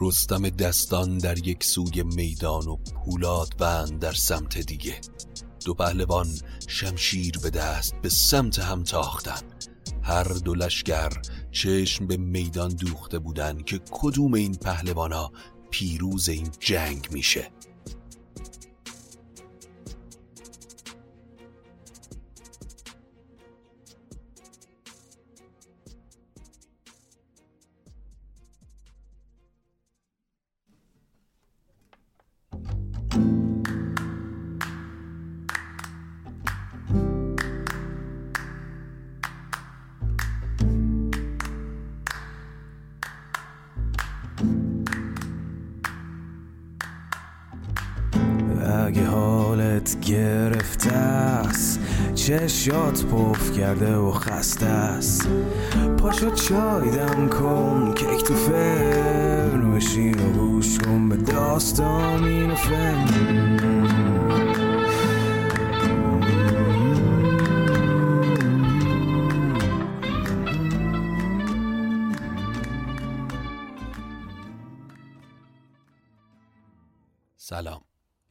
رستم دستان در یک سوی میدان و پولاد بند در سمت دیگه. دو پهلوان شمشیر به دست به سمت هم تاختن هر دو لشگر چشم به میدان دوخته بودن که کدوم این پهلوانا پیروز این جنگ میشه. چشات پف کرده و خسته است. پاشو چای دم کن کیک تو فرن بشین و گوش کن به داستان این فن.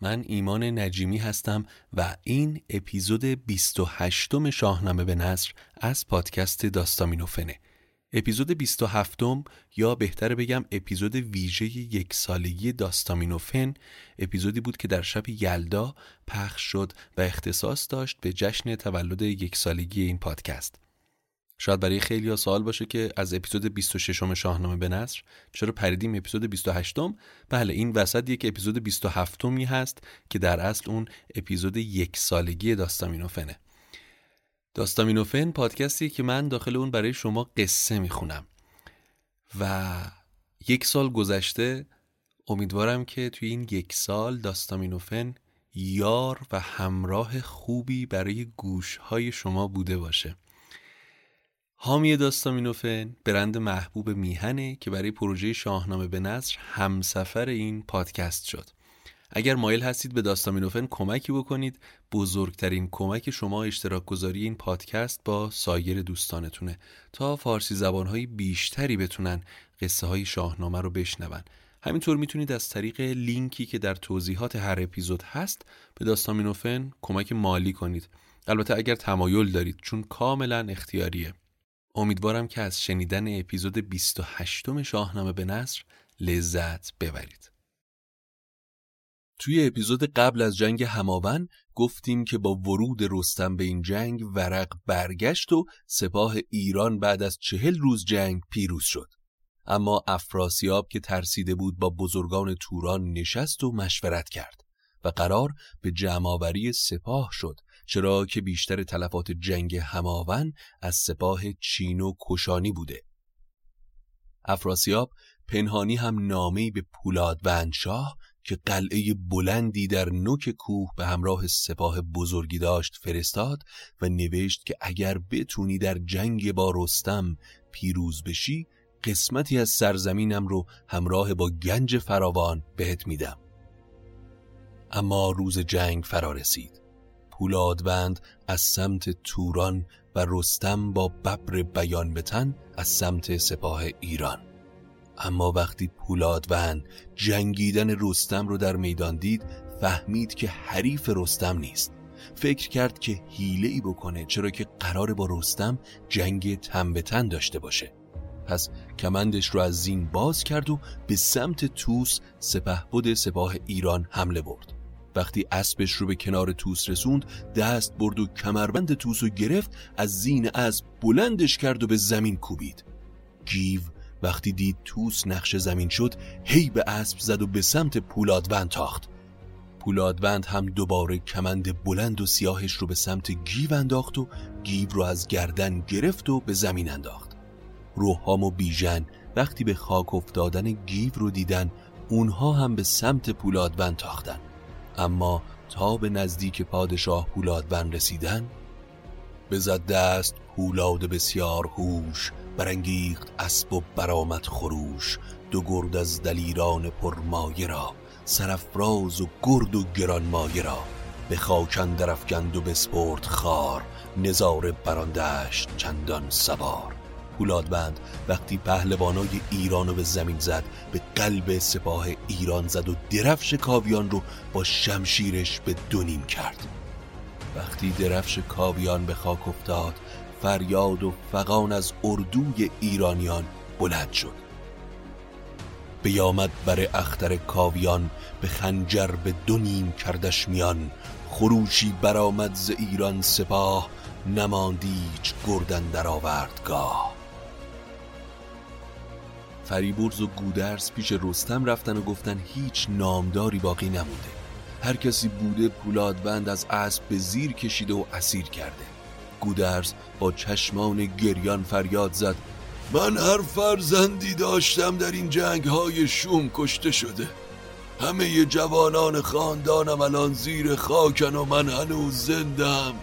من ایمان نجیمی هستم و این اپیزود 28 شاهنامه به نصر از پادکست داستامینوفنه اپیزود 27 یا بهتر بگم اپیزود ویژه یک سالگی داستامینوفن اپیزودی بود که در شب یلدا پخش شد و اختصاص داشت به جشن تولد یک سالگی این پادکست. شاید برای خیلی ها سوال باشه که از اپیزود 26 شاهنامه به نصر چرا پریدیم اپیزود 28 م بله این وسط یک اپیزود 27 می هست که در اصل اون اپیزود یک سالگی داستامینوفنه. داستامینوفن پادکستی که من داخل اون برای شما قصه می‌خونم. و یک سال گذشته امیدوارم که توی این یک سال داستامینوفن یار و همراه خوبی برای گوش های شما بوده باشه. حامی داستامینوفن برند محبوب میهنه که برای پروژه شاهنامه به نصر همسفر این پادکست شد. اگر مایل هستید به داستامینوفن کمکی بکنید بزرگترین کمک شما اشتراک گذاری این پادکست با سایر دوستانتونه. تا فارسی زبانهای بیشتری بتونن قصه های شاهنامه رو بشنون. همینطور می‌تونید از طریق لینکی که در توضیحات هر اپیزود هست به داستامینوفن کمک مالی کنید. البته اگر تمایل دارید چون کاملا اختیاریه. امیدوارم که از شنیدن اپیزود 28 شاهنامه به نصر لذت ببرید. توی اپیزود قبل از جنگ هماون گفتیم که با ورود رستم به این جنگ ورق برگشت و سپاه ایران بعد از چهل روز جنگ پیروز شد. اما افراسیاب که ترسیده بود با بزرگان توران نشست و مشورت کرد و قرار به جمعآوری سپاه شد چرا که بیشتر تلفات جنگ هماون از سپاه چین و کشانی بوده. افراسیاب پنهانی هم نامه‌ای به پولادوند شاه که قلعه بلندی در نوک کوه به همراه سپاه بزرگی داشت فرستاد و نوشت که اگر بتونی در جنگ با رستم پیروز بشی قسمتی از سرزمینم رو همراه با گنج فراوان بهت میدم. اما روز جنگ فرا رسید پولادوند از سمت توران و رستم با ببر بیان بتن از سمت سپاه ایران. اما وقتی پولادوند جنگیدن رستم رو در میدان دید فهمید که حریف رستم نیست. فکر کرد که حیله ای بکنه چرا که قرار با رستم جنگ تن به تن داشته باشه. پس کمندش رو از زین باز کرد و به سمت توس سپهبد سپاه ایران حمله برد. وقتی اسبش رو به کنار توس رسوند دست برد و کمربند توس رو گرفت از زین اسب بلندش کرد و به زمین کوبید. گیو وقتی دید توس نقش زمین شد هی به اسب زد و به سمت پولادوند تاخت. پولادوند هم دوباره کمند بلند و سیاهش رو به سمت گیو انداخت و گیو رو از گردن گرفت و به زمین انداخت. روحام و بیژن وقتی به خاک افتادن گیو رو دیدن اونها هم به سمت پولادوند تاختن. اما تا به نزدیک پادشاه پولادوند رسیدن بزد دست پولاد بسیار هوش برانگیخت اسب و برآمد خروش دو گرد از دلیران پرمایه را سرفراز و گرد و گرانمایه را به خاکن درفگند و بسپرد خار نظاره براندشت چندان سوار. پولادبند وقتی پهلوانای ایران رو به زمین زد به قلب سپاه ایران زد و درفش کاویان رو با شمشیرش به دونیم کرد. وقتی درفش کاویان به خاک افتاد فریاد و فقان از اردوی ایرانیان بلند شد. بیامد بر اختر کاویان به خنجر به دونیم کردش میان. خروشی برآمد ز ایران سپاه نماندیچ گردن در آوردگاه. فریبرز و گودرز پیش رستم رفتن و گفتن هیچ نامداری باقی نمونده. هر کسی بوده پولادبند از اسب به زیر کشیده و اسیر کرده. گودرز با چشمان گریان فریاد زد. من هر فرزندی داشتم در این جنگ های شوم کشته شده. همه جوانان خاندانم الان زیر خاکن و من هنوز زندم.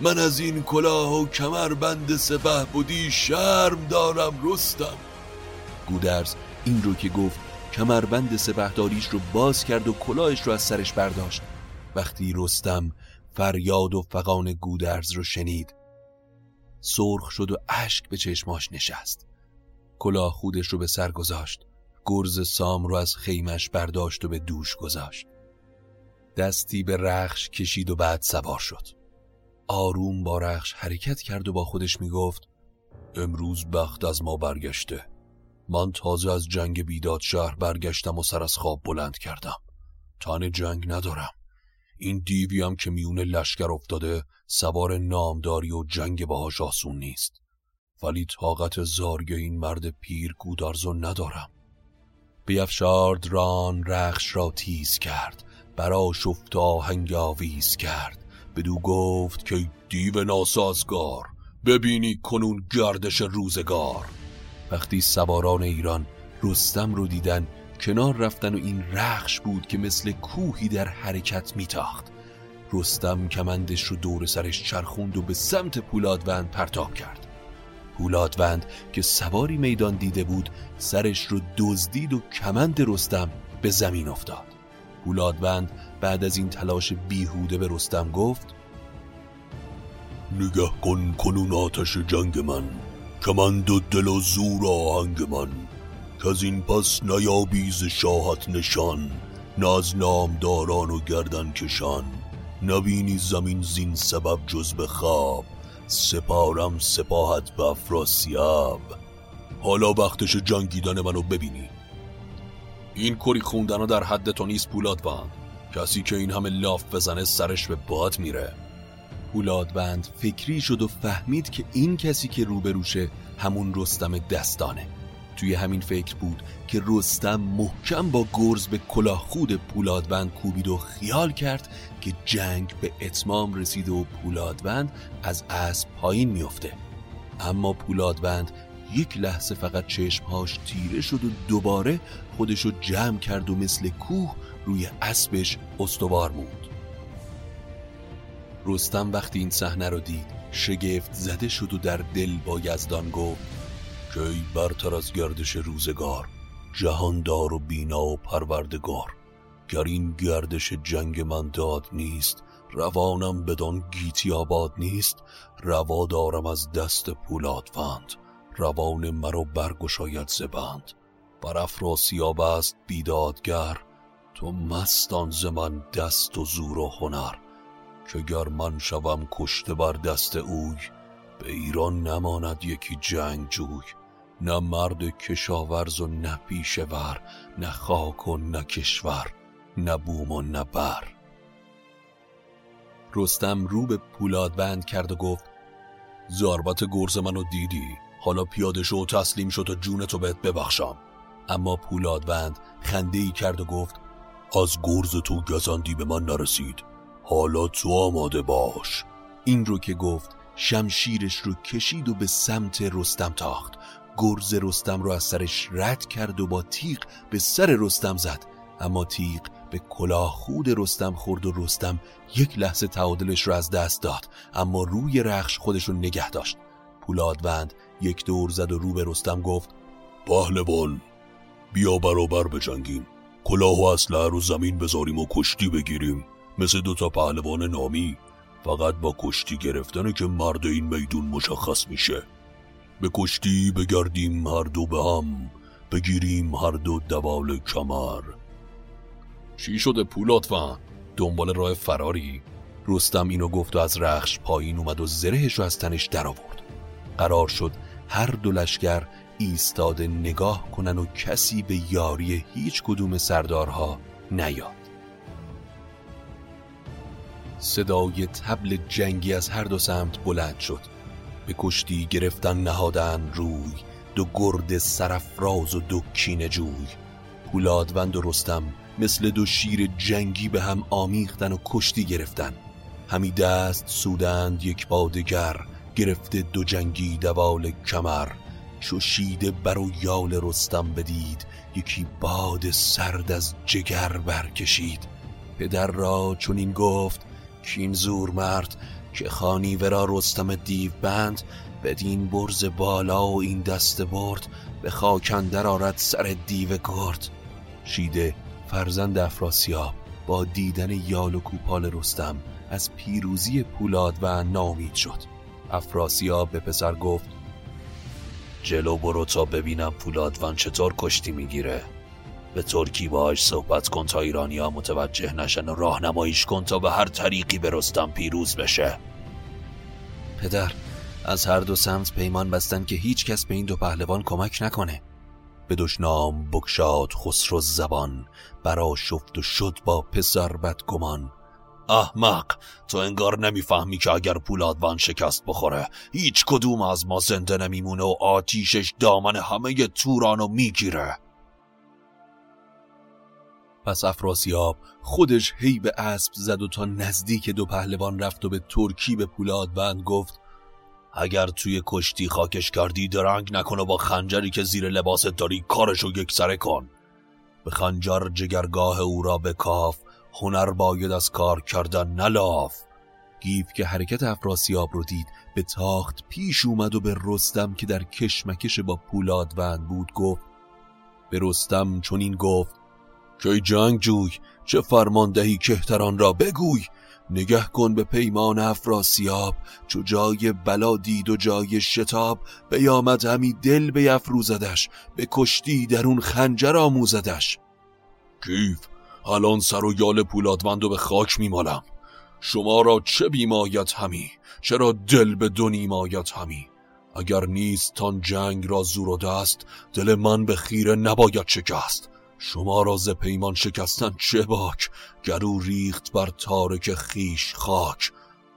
من از این کلاه و کمربند سپه بودی شرم دارم رستم. گودرز. این رو که گفت کمربند سپهداریش رو باز کرد و کلاهش رو از سرش برداشت. وقتی رستم فریاد و فقان گودرز رو شنید سرخ شد و اشک به چشماش نشست. کلاه خودش رو به سر گذاشت. گرز سام رو از خیمش برداشت و به دوش گذاشت. دستی به رخش کشید و بعد سوار شد. آروم با رخش حرکت کرد و با خودش می‌گفت امروز بخت از ما برگشته. من تازه از جنگ بیداد شهر برگشتم و سر از خواب بلند کردم. تن جنگ ندارم. این دیویم که میون لشکر افتاده سوار نامداری و جنگ باهاش آسون نیست. ولی طاقت زاری این مرد پیر گودارزو ندارم. بیفشارد ران رخش را تیز کرد. برا شفت آهنگ آویز کرد. بدو گفت که دیو ناسازگار ببینی کنون گردش روزگار. وقتی سواران ایران رستم رو دیدن کنار رفتن و این رخش بود که مثل کوهی در حرکت میتاخت. رستم کمندش رو دور سرش چرخوند و به سمت پولادوند پرتاب کرد. پولادوند که سواری میدان دیده بود سرش رو دزدید و کمند رستم به زمین افتاد. پولادوند بعد از این تلاش بیهوده به رستم گفت نگه کن کنون آتش جنگ من. کمند و دل و زور آهنگ من که از این پس نیابیز شاهت نشان نه از نامداران و گردن کشان. نبینی زمین زین سبب جز به خواب سپارم سپاهت به افراسیاب. حالا وقتش جنگیدن منو ببینی. این کری خوندن در حد تو نیست پولاد بند کسی که این همه لاف بزنه سرش به باد میره. پولادبند فکری شد و فهمید که این کسی که روبروشه همون رستم دستانه. توی همین فکر بود که رستم محکم با گرز به کلاه خود پولادبند کوبید و خیال کرد که جنگ به اتمام رسید و پولادبند از اسب پایین میافته. اما پولادبند یک لحظه فقط چشمهاش تیره شد و دوباره خودشو جمع کرد و مثل کوه روی اسبش استوار موند رستم وقتی این صحنه رو دید شگفت زده شد و در دل با یزدان گفت کی برتر از گردش روزگار جهاندار و بینا و پروردگار. گر این گردش جنگ من داد نیست روانم بدان گیتی آباد نیست. روا دارم از دست پولادوند روان مرا برگشاید زبند بر افراسیاب است بیدادگر تو مستان ز من دست و زور و هنر. که گر من شوم کشته بر دست اوی به ایران نماند یکی جنگ جوی نه مرد کشاورز و نه پیشور نه خاک و نه کشور نه بوم و نه بر. رستم رو به پولاد بند کرد و گفت ضربت گرز منو دیدی؟ حالا پیاده شو و تسلیم شد تا جونتو بهت ببخشم. اما پولادوند خنده ای کرد و گفت از گرز تو گزندی به من نرسید. حالا تو آماده باش. این رو که گفت شمشیرش رو کشید و به سمت رستم تاخت. گرز رستم رو از سرش رد کرد و با تیغ به سر رستم زد. اما تیغ به کلاه خود رستم خورد و رستم یک لحظه تعادلش رو از دست داد. اما روی رخش خودش رو نگه داشت. پولادوند یک دور زد و رو به رستم گفت پهلوان بیا برابر بجنگیم. کلاه و اسلحه رو زمین بذاریم و کشتی بگیریم. مثل دوتا پهلوان نامی فقط با کشتی گرفتنه که مرد این میدون مشخص میشه. به کشتی بگردیم هر دو به هم بگیریم هر دو دوال کمر. چی شده پولات دنبال راه فراری؟ رستم اینو گفت و از رخش پایین اومد و زرهش رو از تنش درآورد. قرار شد هر دو لشکر ایستاده نگاه کنن و کسی به یاری هیچ کدوم سردارها نیاد. صدای تبل جنگی از هر دو سمت بلند شد. به کشتی گرفتن نهادن روی. دو گرد سرفراز و دو کین جوی. پولادوند و رستم مثل دو شیر جنگی به هم آمیختن و کشتی گرفتن. همی دست سودند یک بادگر گرفته دو جنگی دوال کمر. چو شیده بر و یال رستم بدید یکی باد سرد از جگر برکشید. پدر را چون این گفت کین زور مرد که خانی ورا رستم دیو بند بدین برز بالا و این دست برد به خاکندر آرد سر دیو گرد. شیده فرزند افراسیاب با دیدن یال و کوپال رستم از پیروزی پولاد و نامید شد. افراسیاب به پسر گفت جلو برو تا ببینم پولادوان چطور کشتی می‌گیره. به ترکی باهاش صحبت کن تا ایرانی ها متوجه نشن و راهنماییش کن تا به هر طریقی به رستم پیروز بشه. پدر از هر دو سمت پیمان بستن که هیچ کس به این دو پهلوان کمک نکنه. به دشنام بکشاد خسرو زبان برا شفت و شد با پسر بدگمان. احمق تو انگار نمی‌فهمی که اگر پولادوان شکست بخوره هیچ کدوم از ما زنده نمیمونه و آتیشش دامن همه تورانو می‌گیره. پس افراسیاب خودش هی به اسب زد و تا نزدیک دو پهلوان رفت و به ترکی به پولادوند گفت اگر توی کشتی خاکش کردی درنگ نکن و با خنجری که زیر لباست داری کارشو یک سره کن. به خنجر جگرگاه او را بکاف هنر باید از کار کردن نلاف. گیف که حرکت افراسیاب رو دید به تاخت پیش اومد و به رستم که در کشمکش با پولادوند بود گفت به رستم چون این گفت که جنگ جوی چه فرماندهی کهتران را بگوی. نگه کن به پیمان افراسیاب چو جای بلا دید و جای شتاب. بیامد همی دل بیفروزدش به کشتی در اون خنجر آموزدش. کیف الان سر و یال پولادوند و به خاک میمالم. شما را چه بیمایت همی؟ چرا دل به دو همی؟ اگر نیست تان جنگ را زور و دست دل من به خیره نباید شکست. شما را ز پیمان شکستن چه باک؟ گرو ریخت بر تارک خیش خاک.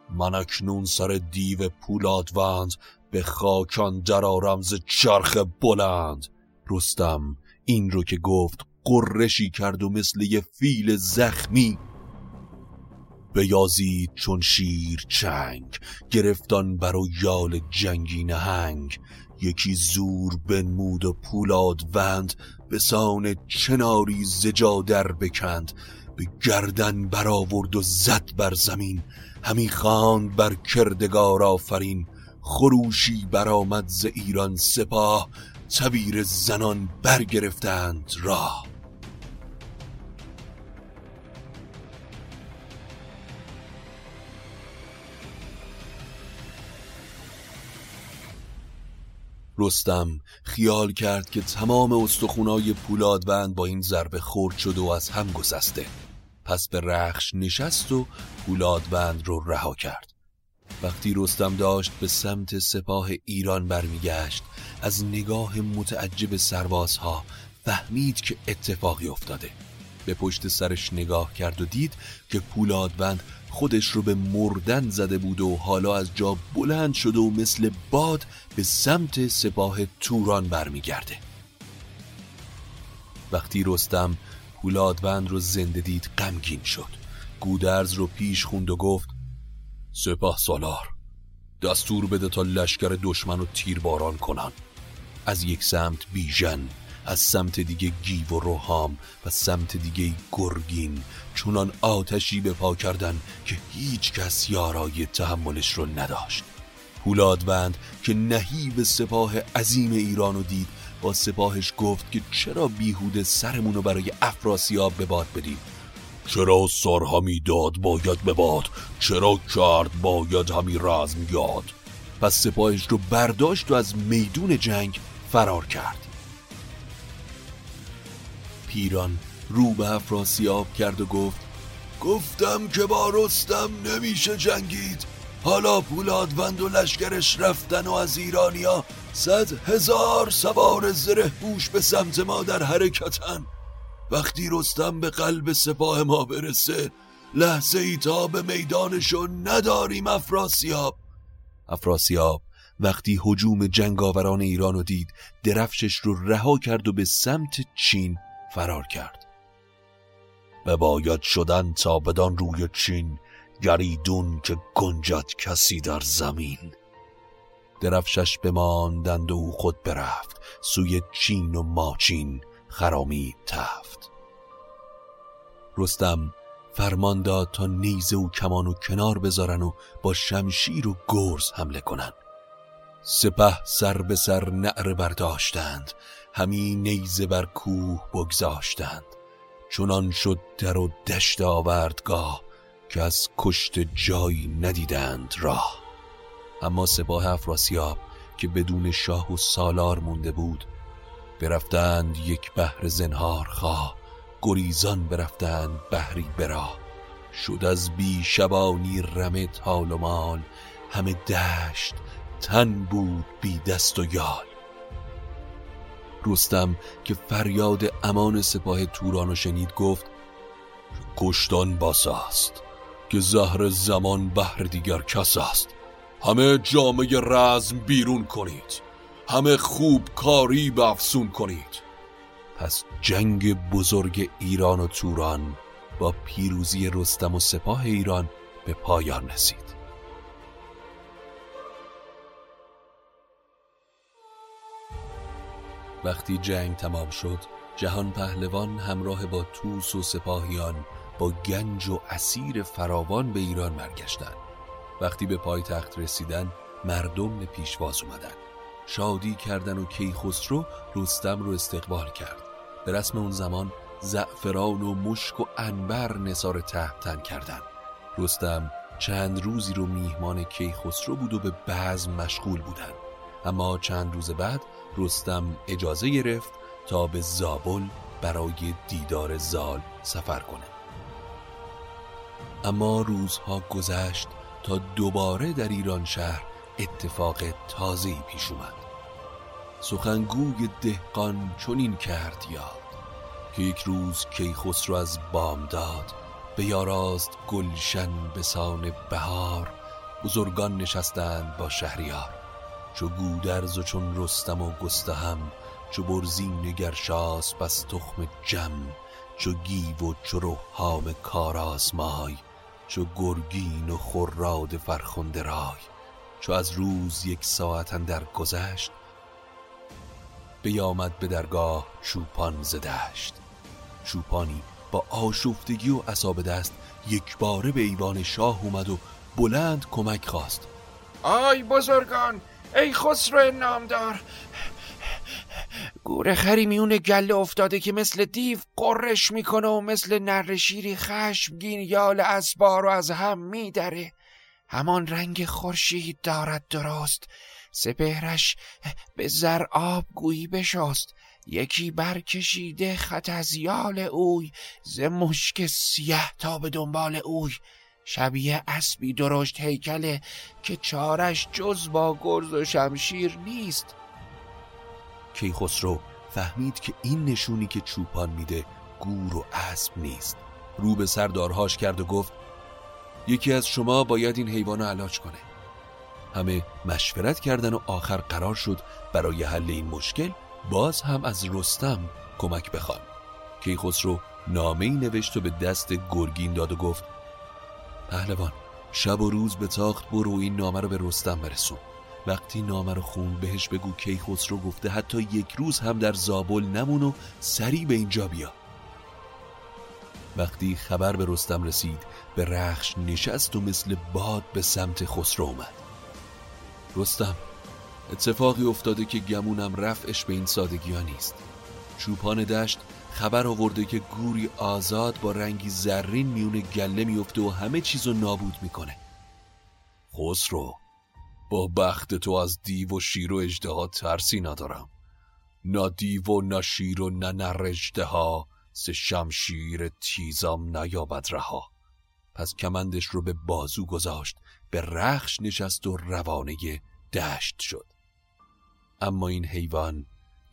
من اکنون سر دیو پولادوند به خاکان در ز چرخ بلند. رستم این رو که گفت قرشی کرد و مثل یه فیل زخمی. بیازید چون شیر چنگ گرفتان بر یال جنگی نهنگ. یکی زور بنمود و پولاد وند به سان چناری زجا در بکند. به گردن برآورد و زد بر زمین. همی خواند بر کردگار آفرین. خروشی برآمد ز ایران سپاه. تبیر زنان برگرفتند راه. رستم خیال کرد که تمام استخونای پولادوند با این ضربه خورد شد و از هم گسسته. پس به رخش نشست و پولادوند رو رها کرد. وقتی رستم داشت به سمت سپاه ایران برمیگشت از نگاه متعجب سربازها فهمید که اتفاقی افتاده. به پشت سرش نگاه کرد و دید که پولادوند خودش رو به مردن زده بود و حالا از جا بلند شده و مثل باد به سمت سپاه توران برمیگرده. وقتی رستم پولادوند رو زنده دید غمگین شد. گودرز رو پیش خوند و گفت سپاه سالار دستور بده تا لشکر دشمن رو تیرباران کنن. از یک سمت بیژن از سمت دیگه گیو و روحام و سمت دیگه گرگین چونان آتشی به پا کردن که هیچ کس یارای تحملش رو نداشت. پولادوند که نهیب سپاه عظیم ایرانو دید با سپاهش گفت که چرا بیهوده سرمونو برای افراسیاب به باد بدیم چرا سر همی داد باید به باد؟ چرا کرد باید همی رزم یاد پس سپاهش رو برداشت و از میدون جنگ فرار کرد. پیران. رو به افراسیاب کرد و گفت گفتم که با رستم نمیشه جنگید. حالا پولادوند و لشکرش رفتن و از ایرانیا صد هزار سوار زره بوش به سمت ما در حرکتن. وقتی رستم به قلب سپاه ما برسه لحظه ای تا به میدانشو نداریم افراسیاب افراسیاب وقتی حجوم جنگاوران ایران رو دید درفشش رو رها کرد و به سمت چین فرار کرد. به باید شدن تا بدان روی چین گریدون که گنجد کسی در زمین. درفشش بماندند و او خود برفت سوی چین و ماچین خرامی تفت. رستم فرمان داد تا نیزه و کمان و کنار بذارن و با شمشیر و گرز حمله کنن. سپه سر به سر نعره برداشتند. همی نیزه بر کوه بگذاشتند. چونان شد در و دشت آوردگاه که از کشت جایی ندیدند راه. اما سپاه افراسیاب که بدون شاه و سالار مونده بود برفتند یک بحر زنهار خواه. گریزان برفتند بحری برا شد از بی شبانی رمه تال و مال. همه دشت تن بود بی دست و یال. رستم که فریاد امان سپاه توران شنید گفت کشتان باس است که زهر زمان بهر دیگر کس است. همه جامعه رزم بیرون کنید. همه خوب کاری بافسون کنید. پس جنگ بزرگ ایران و توران با پیروزی رستم و سپاه ایران به پایان رسید. وقتی جنگ تمام شد جهان پهلوان همراه با توس و سپاهیان با گنج و اسیر فراوان به ایران برگشتند. وقتی به پایتخت رسیدن مردم به پیشواز اومدن شادی کردن و کیخسرو رستم رو استقبال کرد. به رسم اون زمان زعفران و مشک و انبر نصار تحتن کردن رستم چند روزی رو میهمان کیخسرو بود و به بعض مشغول بودن اما چند روز بعد رستم اجازه گرفت تا به زابل برای دیدار زال سفر کنه اما روزها گذشت تا دوباره در ایران شهر اتفاق تازه‌ای پیش اومد. سخنگوی دهقان چنین کرد یاد. که یک روز کیخسرو از بامداد به یاراست گلشن به سان بهار. بزرگان نشستند با شهریار. چو گودرز و چون رستم و گستهم چو برزین گرشاس بس تخم جم چو گیو و چو کار آزمای چو گرگین و خراد فرخنده رای چو از روز یک ساعت در گذشت بیامد به درگاه چوپان زدشت چوپانی با آشفتگی و عصاب دست یک باره به ایوان شاه اومد و بلند کمک خواست. آی بزرگان ای خسرو نامدار. گوره خری میون گله افتاده که مثل دیو قرش می‌کنه و مثل نرشیری خشمگین یال اسبار و از هم میدره. همان رنگ خورشید دارد درست. سپهرش به زر آب گویی بشست. یکی برکشیده خط از یال اوی. ز مشک سیه تا به دنبال اوی. شبیه اسبی درشت هیکله که چارش جز با گرز و شمشیر نیست. کیخسرو فهمید که این نشونی که چوپان میده گور و اسب نیست. رو به سردارهاش کرد و گفت یکی از شما باید این حیوان علاج کنه. همه مشورت کردن و آخر قرار شد برای حل این مشکل باز هم از رستم کمک بخوان. کیخسرو نامه ای نوشت و به دست گرگین داد و گفت پهلوان شب و روز به تاخت برو این نامه رو به رستم برسون. وقتی نامه رو خون بهش بگو کیخسرو گفته حتی یک روز هم در زابل نمون و سریع به اینجا بیا. وقتی خبر به رستم رسید به رخش نشست و مثل باد به سمت خسرو اومد. رستم اتفاقی افتاده که گمونم رفعش به این سادگی ها نیست. چوپان دشت خبر آورده که گوری آزاد با رنگی زرین میون گله میفته و همه چیزو نابود می‌کنه. خسرو با بخت تو از دیو و شیر و اجده ترسی ندارم. نه دیو و نه شیر و نه نر ها سه شمشیر تیزام نیابد رها. پس کمندش رو به بازو گذاشت به رخش نشست و روانه دشت شد. اما این حیوان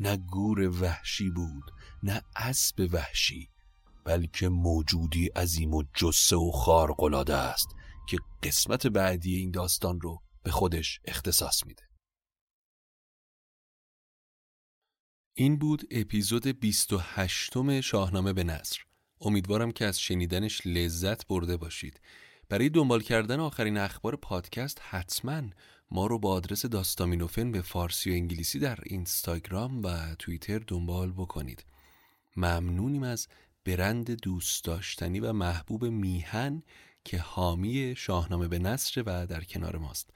نه گور وحشی بود نه اسب وحشی بلکه موجودی عظیم و جسه و خارقلاده است که قسمت بعدی این داستان رو به خودش اختصاص میده. این بود اپیزود 28 شاهنامه به نصر امیدوارم که از شنیدنش لذت برده باشید. برای دنبال کردن آخرین اخبار پادکست حتما ما رو با آدرس داستامینوفن به فارسی و انگلیسی در اینستاگرام و توییتر دنبال بکنید. ممنونیم از برند دوست داشتنی و محبوب میهن که حامی شاهنامه به نصر و در کنار ماست.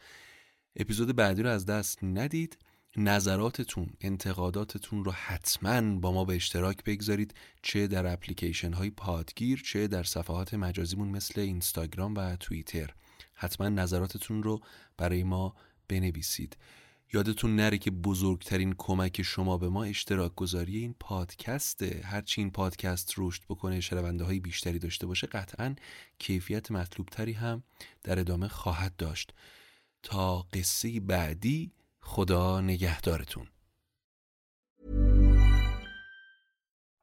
اپیزود بعدی رو از دست ندید. نظراتتون انتقاداتتون رو حتما با ما به اشتراک بگذارید. چه در اپلیکیشن های پادگیر چه در صفحات مجازیمون مثل اینستاگرام و توییتر. حتما نظراتتون رو برای ما بنویسید. یادتون نره که بزرگترین کمک شما به ما اشتراک گذاری این پادکسته. هرچی این پادکست رشد بکنه شنونده های بیشتری داشته باشه قطعا کیفیت مطلوبتری هم در ادامه خواهد داشت. تا قصه بعدی خدا نگهدارتون.